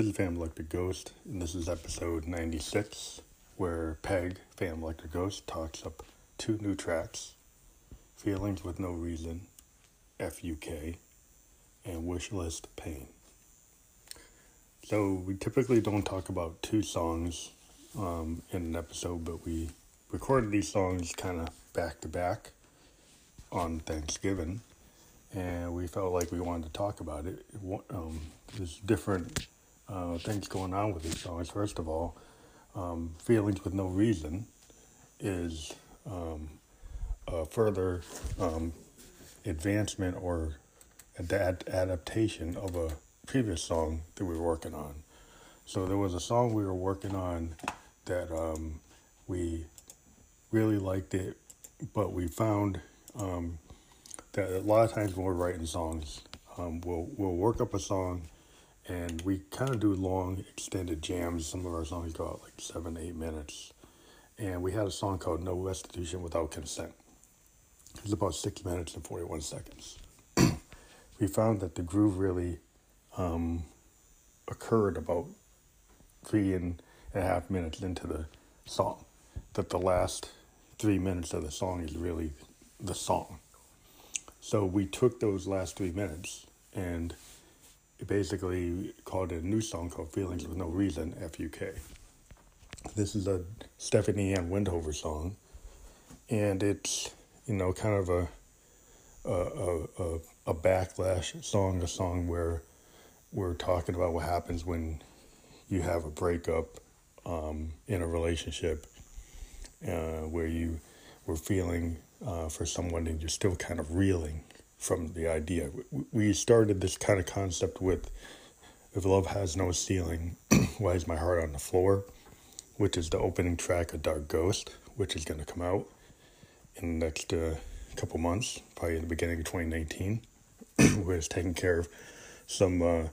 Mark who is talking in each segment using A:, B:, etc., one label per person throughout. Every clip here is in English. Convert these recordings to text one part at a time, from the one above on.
A: Is Fam Like the Ghost, and this is episode 96, where Peg, Fam Like the Ghost, talks up two new tracks Feelings with No Reason, FUK, and Wish List Pain. So, we typically don't talk about two songs um, in an episode, but we recorded these songs kind of back to back on Thanksgiving, and we felt like we wanted to talk about it. Um, there's different uh, things going on with these songs. First of all, um, Feelings with No Reason is um, a further um, advancement or ad- adaptation of a previous song that we were working on. So there was a song we were working on that um, we really liked it, but we found um, that a lot of times when we're writing songs, um, we'll we'll work up a song and we kind of do long extended jams. Some of our songs go out like seven, eight minutes, and we had a song called "No Restitution Without Consent." It's about six minutes and forty-one seconds. we found that the groove really um, occurred about three and a half minutes into the song. That the last three minutes of the song is really the song. So we took those last three minutes and basically called a new song called Feelings with No Reason, FUK. This is a Stephanie Ann Windhover song, and it's, you know, kind of a, a, a, a backlash song, a song where we're talking about what happens when you have a breakup um, in a relationship uh, where you were feeling uh, for someone and you're still kind of reeling from the idea. We started this kind of concept with if love has no ceiling, why is my heart on the floor? Which is the opening track of Dark Ghost, which is going to come out in the next uh, couple months, probably in the beginning of 2019. We're taking care of some uh,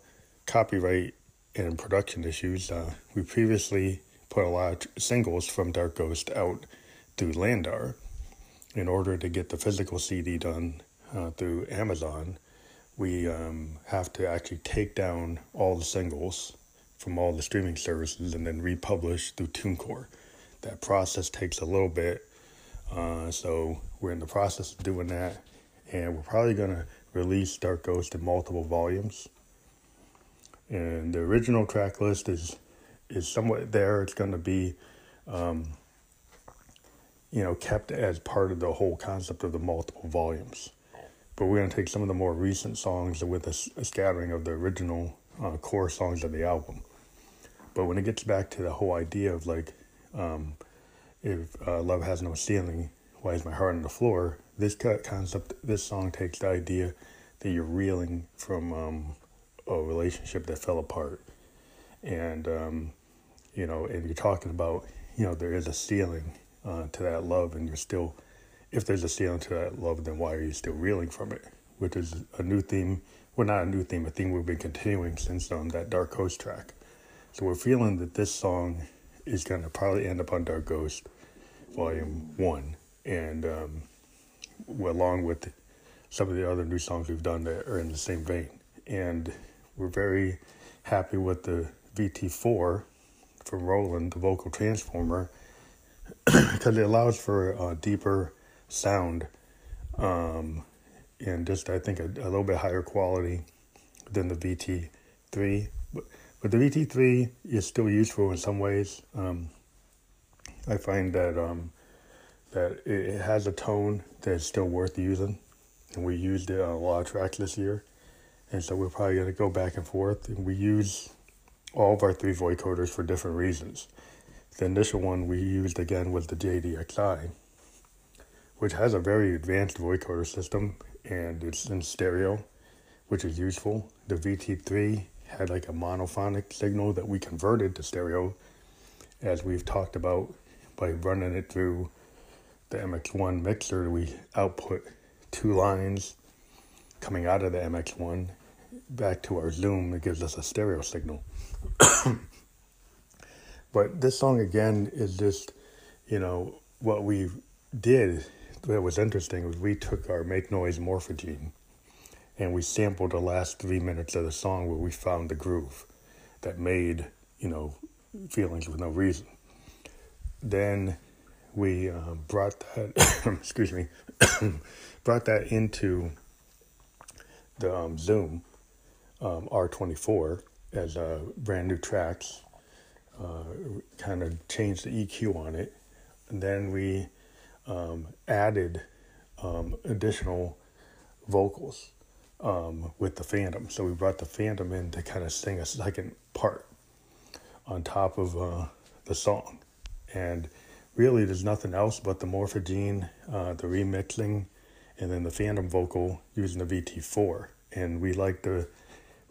A: copyright and production issues. Uh, we previously put a lot of singles from Dark Ghost out through LANDR in order to get the physical CD done uh, through Amazon, we um, have to actually take down all the singles from all the streaming services and then republish through TuneCore. That process takes a little bit, uh, so we're in the process of doing that, and we're probably to release Dark Ghost in multiple volumes. And the original track list is is somewhat there. It's to be, um, you know, kept as part of the whole concept of the multiple volumes but we're going to take some of the more recent songs with a, a scattering of the original uh, core songs of the album. But when it gets back to the whole idea of like, um, if uh, love has no ceiling, why is my heart on the floor? This concept, this song takes the idea that you're reeling from um, a relationship that fell apart, and um, you know, and you're talking about, you know, there is a ceiling uh, to that love, and you're still if there's a ceiling to that love, then why are you still reeling from it? Which is a new theme. Well, not a new theme, a theme we've been continuing since um, that Dark Ghost track. So we're feeling that this song is going to probably end up on Dark Ghost Volume 1. And um, along with some of the other new songs we've done that are in the same vein. And we're very happy with the VT4 from Roland, the vocal transformer, because it allows for a deeper sound, um, and just I think a, a, little bit higher quality than the VT3. But, but the VT3 is still useful in some ways. Um, I find that um, that it has a tone that's still worth using, and we used it on a lot of tracks this year, and so we're probably gonna go back and forth. And we use all of our three vocoders for different reasons. The initial one we used again was the JDXI, which has a very advanced vocoder system and it's in stereo, which is useful. The VT3 had like a monophonic signal that we converted to stereo, as we've talked about by running it through the MX1 mixer. We output two lines coming out of the MX1 back to our Zoom. It gives us a stereo signal. but this song again is just, you know, what we did what was interesting was we took our make noise Morphagene and we sampled the last three minutes of the song where we found the groove that made you know feelings with no reason. Then we uh, brought that excuse me brought that into the um, Zoom um, R24 as a brand new tracks. Uh, kind of changed the EQ on it, and then we um, added um, additional vocals um, with the Phantom. So we brought the Phantom in to kind of sing a second part on top of uh, the song. And really, there's nothing else but the Morphagene, uh, the remixing, and then the Phantom vocal using the VT4. And we like the,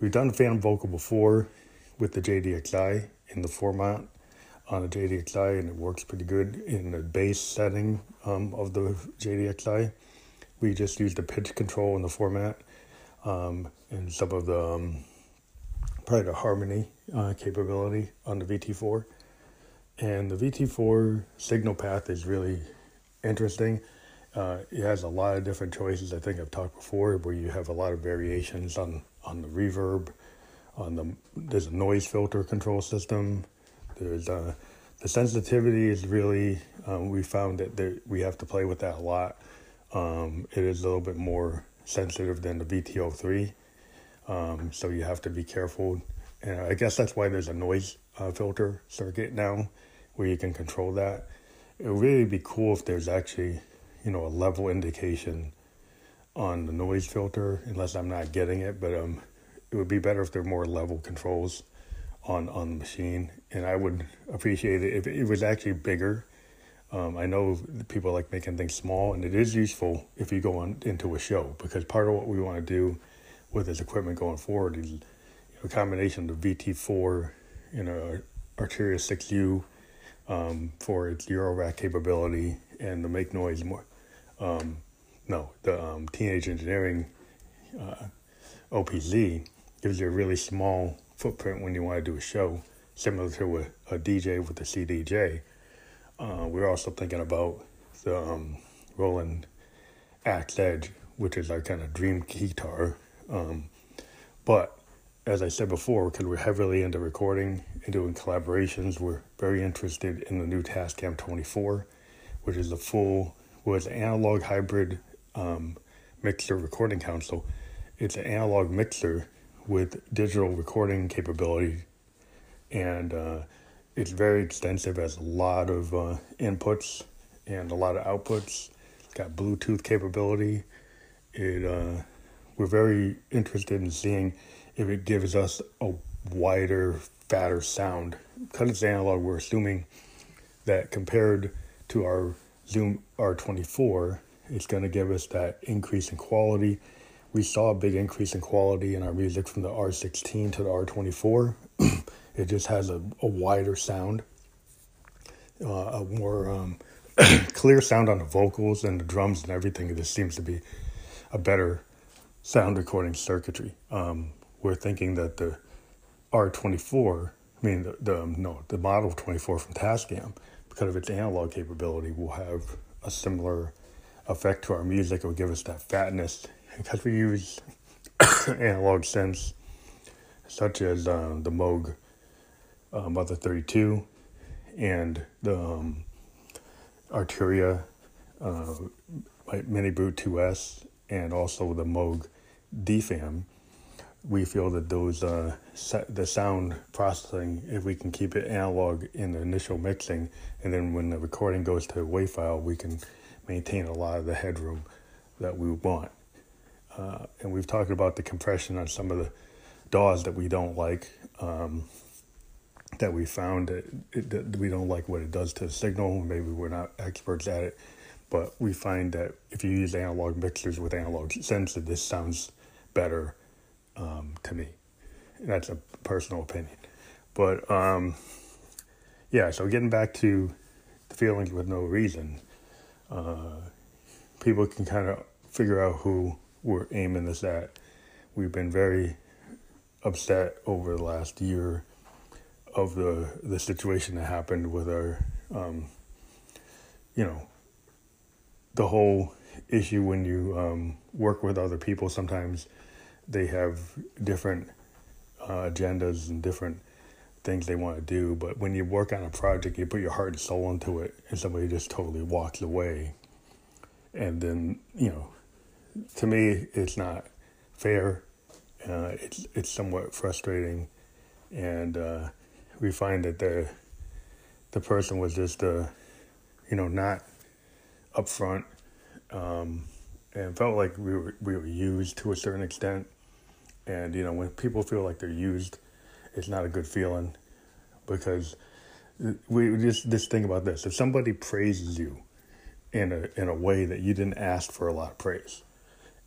A: we've done Phantom vocal before with the JDXI in the format on the JDXI, and it works pretty good in the base setting um, of the JDXI. We just use the pitch control in the format um, and some of the um, probably the harmony uh, capability on the VT4. And the VT4 signal path is really interesting. Uh, it has a lot of different choices. I think I've talked before where you have a lot of variations on, on the reverb, on the there's a noise filter control system. There's uh, the sensitivity is really um, we found that there, we have to play with that a lot. Um, it is a little bit more sensitive than the VTO three, Um, so you have to be careful. And I guess that's why there's a noise uh, filter circuit now where you can control that. It would really be cool if there's actually, you know, a level indication on the noise filter, unless I'm not getting it. But um, it would be better if there were more level controls on on the machine, and I would appreciate it if it was actually bigger um, I know people like making things small, and it is useful if you go on into a show because part of what we want to do with this equipment going forward is a combination of the VT4, you know, Arturia 6U um, for its Eurorack capability and the make noise more. Um, no, the um, Teenage Engineering uh, OPZ gives you a really small footprint when you want to do a show, similar to a, a DJ with the CDJ uh, we're also thinking about the um, Roland AX-Edge, which is our kind of dream guitar. Um, but as I said before, because we're heavily into recording and doing collaborations, we're very interested in the new Tascam 24, which is a full, was an analog hybrid um, mixer recording console. It's an analog mixer with digital recording capability and uh, it's very extensive, has a lot of uh, inputs and a lot of outputs. It's got Bluetooth capability. It uh, we're very interested in seeing if it gives us a wider, fatter sound. Because it's analog, we're assuming that compared to our Zoom R24, it's going to give us that increase in quality. We saw a big increase in quality in our music from the R16 to the R24. It just has a, a wider sound, uh, a more um, clear sound on the vocals and the drums and everything. This seems to be a better sound recording circuitry. Um, we're thinking that the R24, I mean, the, the no, the Model 24 from Tascam, because of its analog capability, will have a similar effect to our music. It will give us that fatness because we use analog synths such as uh, the Moog uh, Mother 32 and the um, Arturia uh, Mini Brute 2S and also the Moog DFAM, we feel that those uh, the sound processing, if we can keep it analog in the initial mixing, and then when the recording goes to a WAV file, we can maintain a lot of the headroom that we want. Uh, and we've talked about the compression on some of the DAWs that we don't like. Um, that we found that, it, that we don't like what it does to the signal. Maybe we're not experts at it, but we find that if you use analog mixers with analog that this sounds better um, to me. That's a personal opinion, but um, yeah. So getting back to the feelings with no reason, uh, people can kind of figure out who we're aiming this at. We've been very upset over the last year of the the situation that happened with our, um, you know, the whole issue when you um, work with other people. Sometimes they have different uh, agendas and different things they want to do. But when you work on a project, you put your heart and soul into it, and somebody just totally walks away. And then, you know, to me, it's not fair. Uh, it's it's somewhat frustrating, and uh, we find that the the person was just, uh, you know, not upfront, um, and felt like we were we were used to a certain extent. And you know, when people feel like they're used, it's not a good feeling, because we just this thing about this: if somebody praises you in a in a way that you didn't ask for a lot of praise,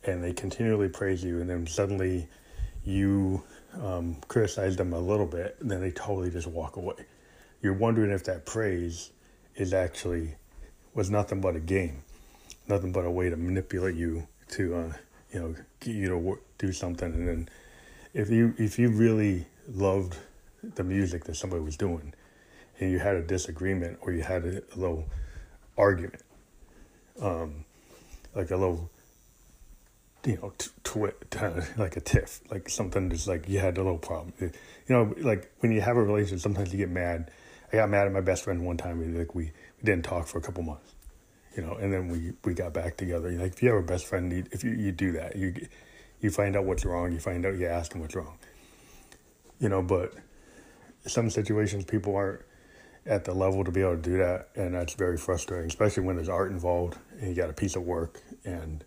A: and they continually praise you, and then suddenly you um, criticize them a little bit, and then they totally just walk away. You're wondering if that praise is actually was nothing but a game, nothing but a way to manipulate you to, uh, you know, get you to do something. And then if you if you really loved the music that somebody was doing, and you had a disagreement or you had a, a little argument, um, like a little you know, twit, like a tiff, like something just like you had a little problem. You know, like when you have a relationship, sometimes you get mad. I got mad at my best friend one time. Like we, we didn't talk for a couple months, you know, and then we, we got back together. Like if you have a best friend, you, if you, you do that, you you find out what's wrong. You find out you ask them what's wrong, you know. But some situations, people aren't at the level to be able to do that, and that's very frustrating, especially when there's art involved and you got a piece of work and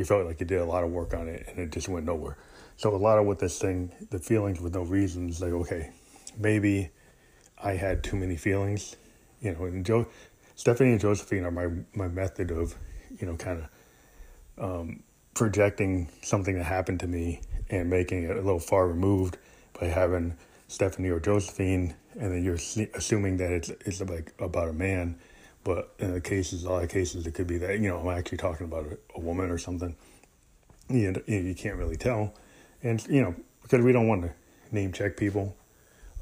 A: you felt like you did a lot of work on it and it just went nowhere. So a lot of what this thing, the feelings with no reasons, like okay, maybe I had too many feelings, you know. And Joe, Stephanie and Josephine are my my method of, you know, kind of um, projecting something that happened to me and making it a little far removed by having Stephanie or Josephine, and then you're assuming that it's it's like about a man but in the cases, a lot of cases, it could be that, you know, I'm actually talking about a, a woman or something. You, you can't really tell. And, you know, because we don't want to name check people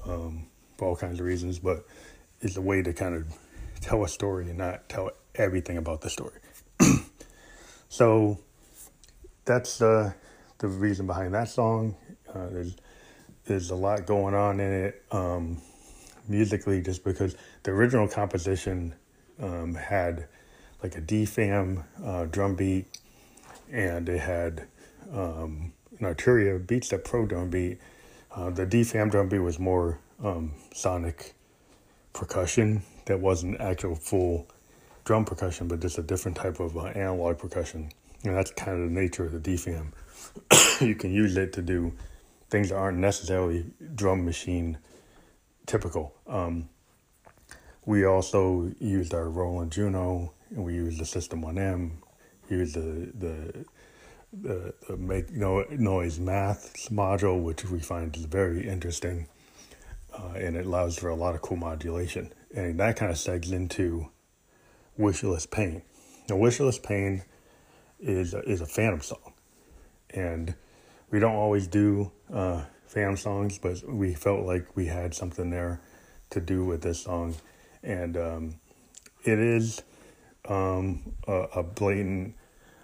A: um, for all kinds of reasons, but it's a way to kind of tell a story and not tell everything about the story. so that's uh, the reason behind that song. Uh, there's there's a lot going on in it um, musically, just because the original composition um, had like a DFAM uh, drum beat, and it had um, an Arturia Beatstep Pro drum beat. Uh, the DFAM drum beat was more um, sonic percussion that wasn't actual full drum percussion, but just a different type of uh, analog percussion. And that's kind of the nature of the DFAM. you can use it to do things that aren't necessarily drum machine typical. Um, we also used our Roland Juno, and we used the System 1M, used the the the, the make no, noise math module, which we find is very interesting, uh, and it allows for a lot of cool modulation, and that kind of segs into Wish List Pain. Now, Wish List Pain is a, is a Phantom song, and we don't always do uh, Phantom songs, but we felt like we had something there to do with this song and um, it is um, a, a, blatant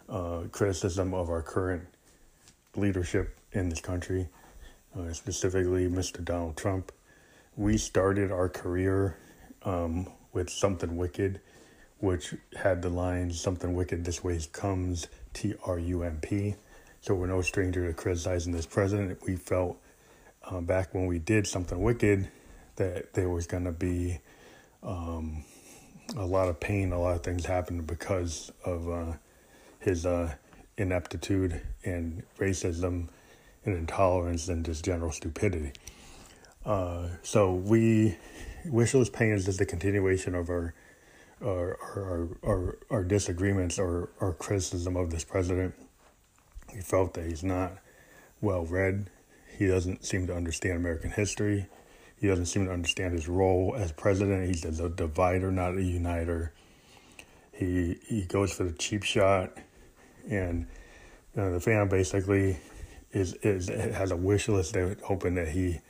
A: uh, criticism of our current leadership in this country, uh, specifically Mr. Donald Trump. We started our career um, with Something Wicked, which had the line Something Wicked This Way Comes, T R U M P. So we're no stranger to criticizing this president. We felt uh, back when we did Something Wicked that there was going to be um, a lot of pain, a lot of things happened because of uh, his uh, ineptitude and racism and intolerance and just general stupidity. Uh, so we wish list pain is just a continuation of our our our, our, our disagreements or our criticism of this president. We felt that he's not well read. He doesn't seem to understand American history. He doesn't seem to understand his role as president. He's a divider, not a uniter. He he goes for the cheap shot, and the fan basically is is has a wish list, hoping that he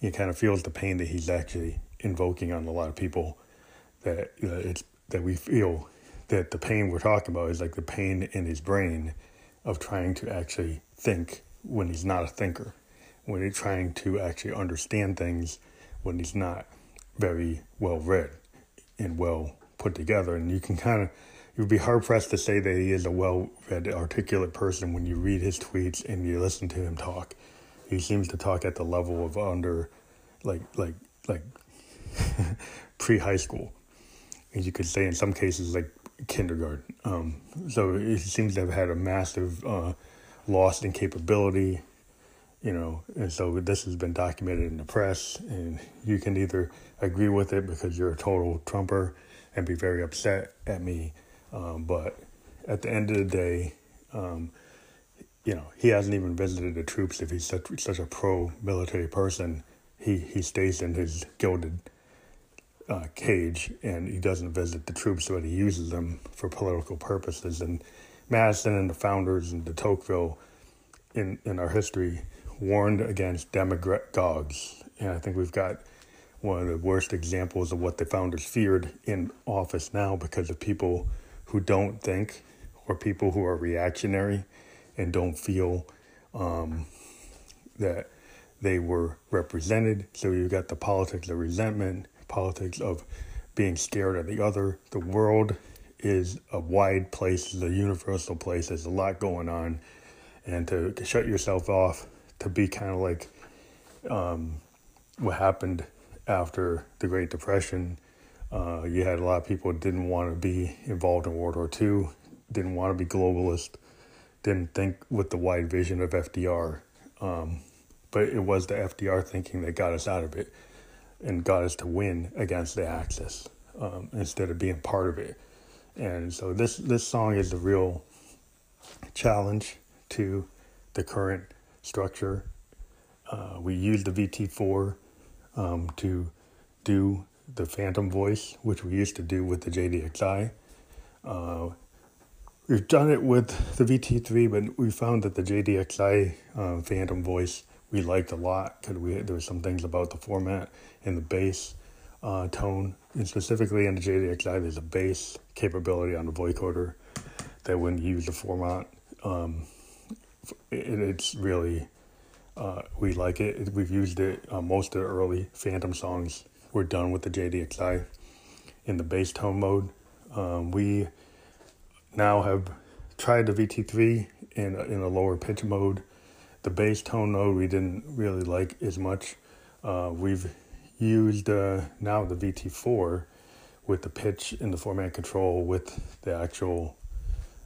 A: he kind of feels the pain that he's actually invoking on a lot of people. That it's that we feel that the pain we're talking about is like the pain in his brain of trying to actually think when he's not a thinker, when he's trying to actually understand things, when he's not very well read and well put together. And you can kind of, you'd be hard pressed to say that he is a well read, articulate person when you read his tweets and you listen to him talk. He seems to talk at the level of under, like, like, like pre high school. As you could say in some cases, like kindergarten. Um, so it seems to have had a massive uh, loss in capability, you know, and so this has been documented in the press, and you can either agree with it because you're a total Trumper and be very upset at me, um, but at the end of the day, um, you know, he hasn't even visited the troops. If he's such such a pro military person, he he stays in his gilded uh, cage and he doesn't visit the troops, but he uses them for political purposes. And Madison and the founders and de Tocqueville in, in our history warned against demagogues. And I think we've got one of the worst examples of what the founders feared in office now because of people who don't think or people who are reactionary and don't feel um, that they were represented. So you've got the politics of resentment politics of being scared of the other. The world is a wide place, it's a universal place. There's a lot going on. And to, to shut yourself off, to be kind of like um, what happened after the Great Depression, uh, you had a lot of people didn't want to be involved in World War II, didn't want to be globalist, didn't think with the wide vision of FDR. Um, but it was the FDR thinking that got us out of it and got us to win against the Axis um, instead of being part of it. And so this this song is a real challenge to the current structure. Uh, we use the VT4 um, to do the phantom voice, which we used to do with the JDXI. Uh, we've done it with the VT3, but we found that the JDXI uh, phantom voice we liked a lot because we there were some things about the format and the bass uh, tone, and specifically in the JDXI, there's a bass capability on the vocoder that when you use the format, um, it, it's really uh, we like it. We've used it. Uh, most of the early Phantom songs were done with the JDXI in the bass tone mode. Um, we now have tried the VT3 in in a lower pitch mode the bass tone node we didn't really like as much. Uh, we've used uh, now the VT4 with the pitch and the format control with the actual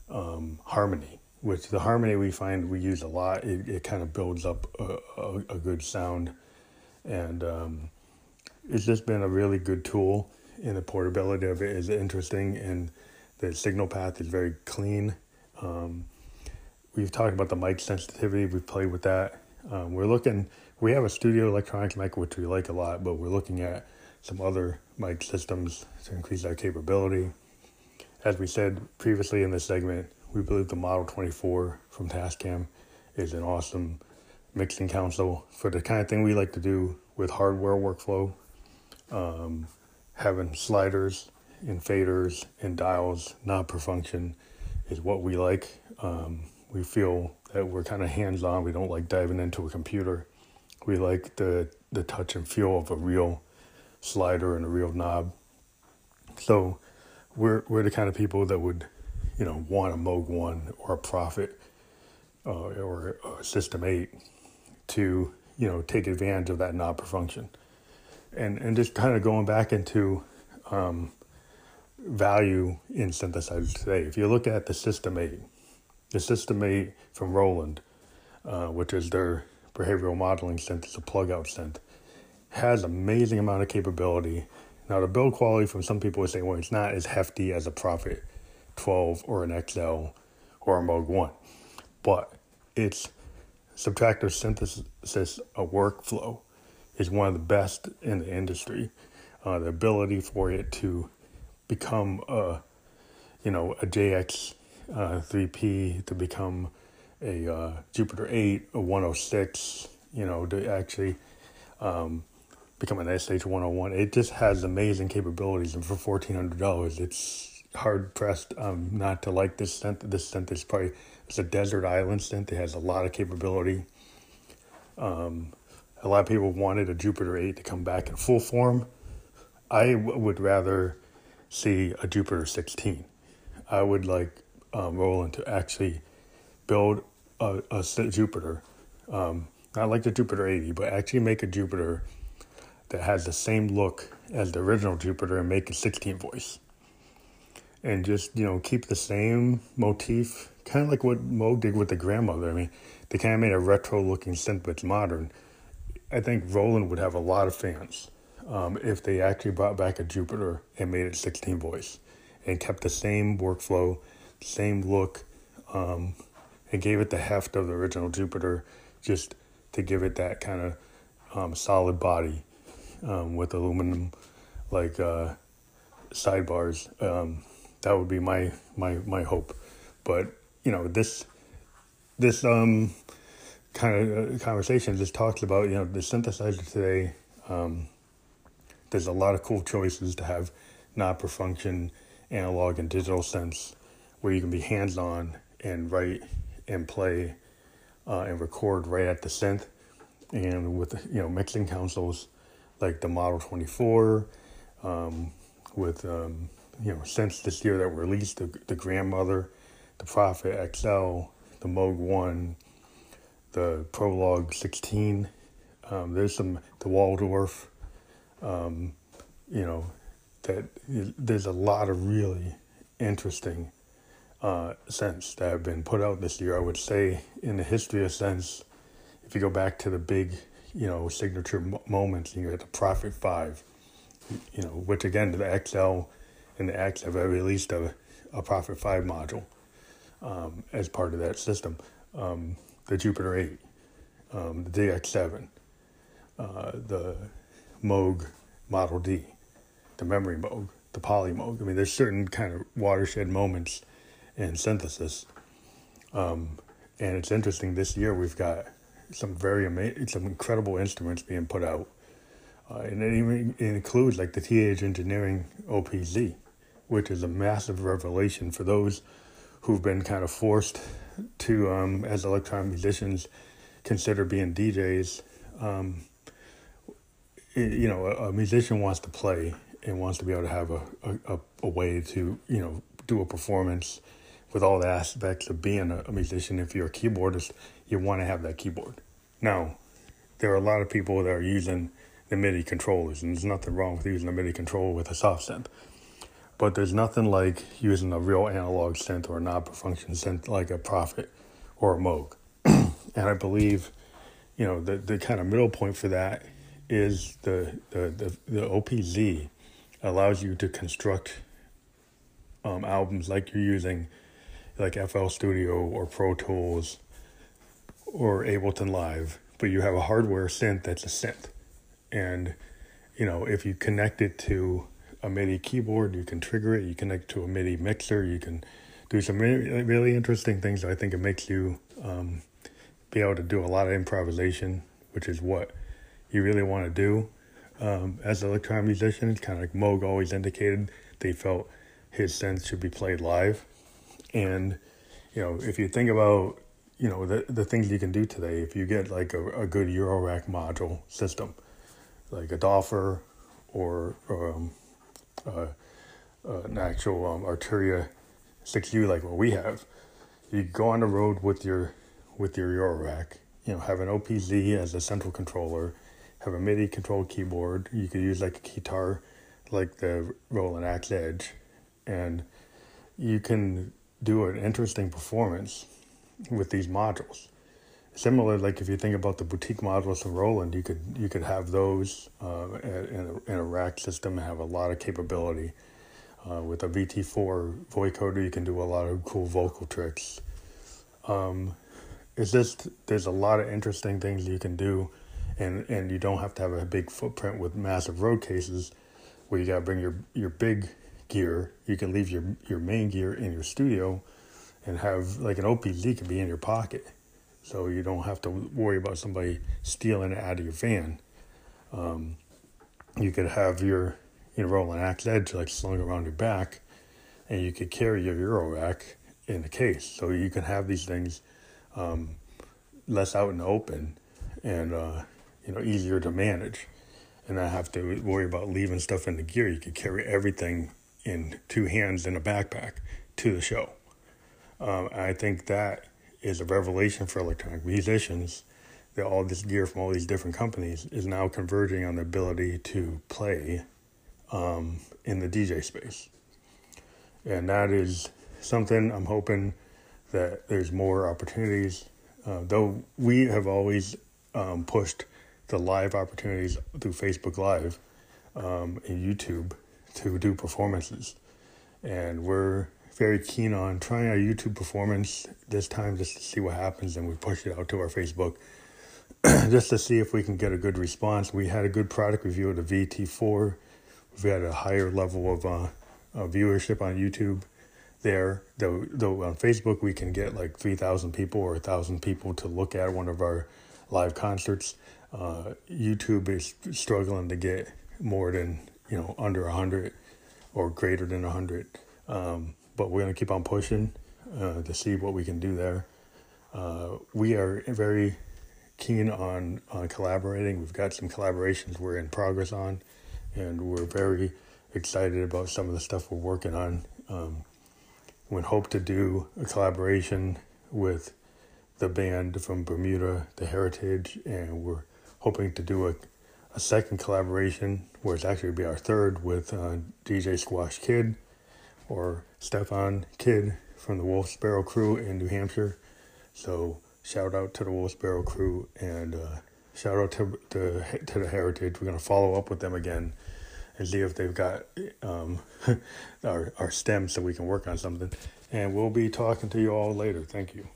A: um, harmony. Which the harmony we find we use a lot. It, it kind of builds up a, a, a, good sound, and um, it's just been a really good tool. And the portability of it is interesting, and the signal path is very clean. Um, we've talked about the mic sensitivity. We've played with that. Um, we're looking. We have a studio electronics mic which we like a lot, but we're looking at some other mic systems to increase our capability. As we said previously in this segment, we believe the Model 24 from Tascam is an awesome mixing console for the kind of thing we like to do with hardware workflow. Um, having sliders and faders and dials knob per function is what we like. Um, we feel that we're kind of hands on. We don't like diving into a computer. We like the the touch and feel of a real slider and a real knob. So we're we're the kind of people that would, you know, want a Moog One or a Prophet uh, or a System Eight to you know take advantage of that knob per function, and and just kind of going back into um, value in synthesizers today. If you look at the System Eight the System 8 from Roland, uh, which is their behavioral modeling synth, it's a plug out synth, has amazing amount of capability. Now the build quality from some people would say, well, it's not as hefty as a Prophet 12 or an XL or a Moog 1, but its subtractive synthesis a workflow is one of the best in the industry. Uh, the ability for it to become a, you know, a JX uh, 3P to become a uh, Jupiter 8, a 106, you know, to actually um, become an SH 101. It just has amazing capabilities, and for $1,400, it's hard pressed um, not to like this scent. This scent is probably it's a desert island scent. It has a lot of capability. Um, a lot of people wanted a Jupiter 8 to come back in full form. I w- would rather see a Jupiter 16. I would like um, Roland to actually build a, a Jupiter, um, not like the Jupiter 80, but actually make a Jupiter that has the same look as the original Jupiter and make a 16 voice. And just, you know, keep the same motif, kind of like what Moog did with the grandmother. I mean, they kind of made a retro looking synth, but it's modern. I think Roland would have a lot of fans um, if they actually brought back a Jupiter and made it 16 voice and kept the same workflow, same look, um, and gave it the heft of the original Jupiter just to give it that kind of um, solid body um, with aluminum like uh, sidebars. That would be my, my, my hope. But, you know, this, this um, kind of uh, conversation just talks about, you know, the synthesizer today. Um, there's a lot of cool choices to have not per function analog and digital synths where you can be hands on and write and play uh, and record right at the synth. And with you know mixing consoles like the Model 24, um, with um, you know since this year that released the, the Grandmother, the Prophet XL, the Moog One, the Prologue 16. Um, there's some the Waldorf. Um, you know that there's a lot of really interesting uh, synths that have been put out this year. I would say in the history of synths, if you go back to the big, you know, signature moments, you get the Prophet Five, you know, which again the XL and the X have released a, a Prophet Five module um, as part of that system. Um, the Jupiter Eight, um, the DX7, uh, the Moog Model D, the Memory Moog, the Poly Moog. I mean, there's certain kind of watershed moments in synthesis. Um, and it's interesting. This year we've got some very amazing, some incredible instruments being put out, uh, and it even it includes like the TH Engineering OPZ, which is a massive revelation for those who've been kind of forced to, um, as electronic musicians, consider being DJs. Um, it, you know, a, a, musician wants to play and wants to be able to have a, a, a way to, you know, do a performance with all the aspects of being a, a musician. If you're a keyboardist, you want to have that keyboard. Now, there are a lot of people that are using the MIDI controllers, and there's nothing wrong with using a MIDI controller with a soft synth. But there's nothing like using a real analog synth or a non-function synth like a Prophet or a Moog. and I believe, you know, the, the kind of middle point for that is the, the, the, the OPZ allows you to construct um, albums like you're using like FL Studio or Pro Tools or Ableton Live, but you have a hardware synth that's a synth. And, you know, if you connect it to a MIDI keyboard, you can trigger it, you connect to a MIDI mixer, you can do some really, really interesting things. I think it makes you um, be able to do a lot of improvisation, which is what you really want to do. Um, as an electronic musician, it's kind of like Moog always indicated they felt his synth should be played live. And, you know, if you think about, you know, the, the things you can do today, if you get like a, a good Eurorack module system, like a Doepfer or um, uh, uh, an actual um, Arturia 6U like what we have, you go on the road with your with your Eurorack, you know, have an OPZ as a central controller, have a MIDI control keyboard. You could use like a guitar, like the Roland AX-Edge, and you can do an interesting performance with these modules. Similar, like if you think about the boutique modules of Roland, you could you could have those uh, in, a, in a rack system and have a lot of capability. Uh, with a VT4 vocoder, you can do a lot of cool vocal tricks. Um, it's just there's a lot of interesting things you can do, and and you don't have to have a big footprint with massive road cases, where you got to bring your your big gear. You can leave your your main gear in your studio, and have like an OPZ can be in your pocket, so you don't have to worry about somebody stealing it out of your van. Um, you could have your you know Roland AX-Edge like slung around your back, and you could carry your euro rack in the case. So you can have these things um, less out in the open and uh, you know easier to manage, and not have to worry about leaving stuff in the gear. You could carry everything in two hands in a backpack to the show. Um, I think that is a revelation for electronic musicians that all this gear from all these different companies is now converging on the ability to play um, in the DJ space. And that is something I'm hoping that there's more opportunities. Uh, though we have always um, pushed the live opportunities through Facebook Live um, and YouTube to do performances. And we're very keen on trying our YouTube performance this time just to see what happens. And we push it out to our Facebook just to see if we can get a good response. We had a good product review of the VT4. We've had a higher level of uh, uh, viewership on YouTube there. Though, though on Facebook we can get like 3,000 people or 1,000 people to look at one of our live concerts. Uh, YouTube is struggling to get more than, you know, under 100 or greater than 100. Um, but we're going to keep on pushing uh, to see what we can do there. Uh, we are very keen on, on collaborating. We've got some collaborations we're in progress on, and we're very excited about some of the stuff we're working on. Um, we hope to do a collaboration with the band from Bermuda, The Heritage, and we're hoping to do a, a second collaboration where it's actually be our third with uh, DJ Squash Kid or Stefan Kid from the Wolf Sparrow crew in New Hampshire. So shout out to the Wolf Sparrow crew and uh, shout out to, to, to the Heritage. We're to follow up with them again and see if they've got um, our, our stems so we can work on something. And we'll be talking to you all later. Thank you.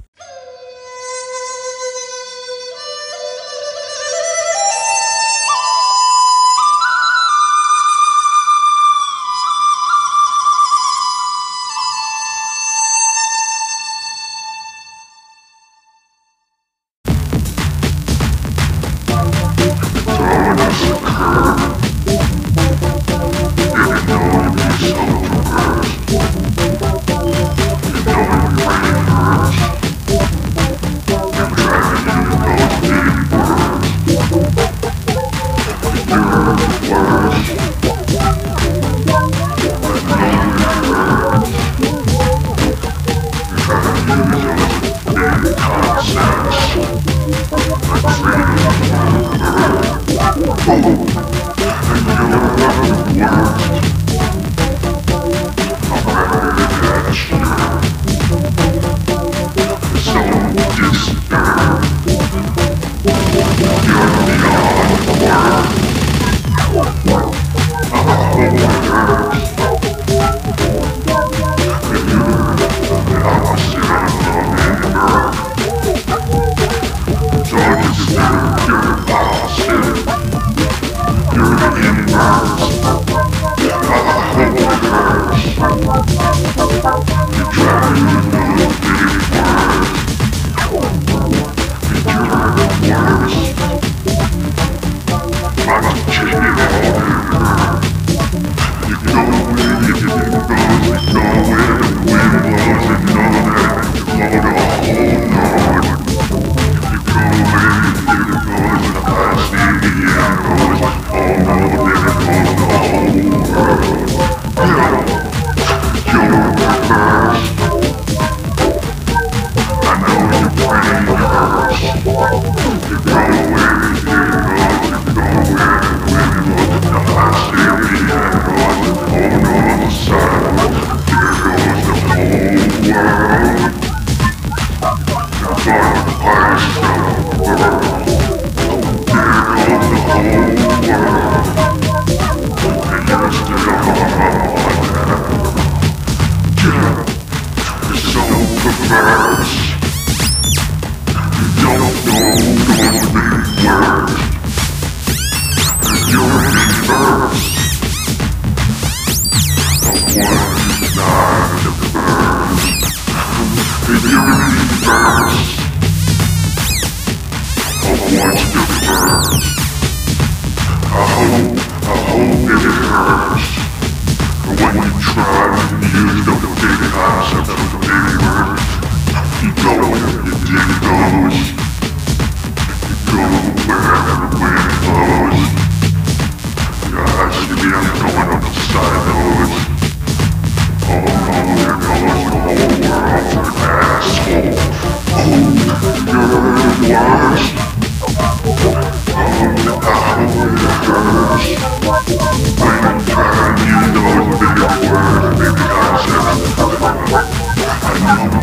B: I know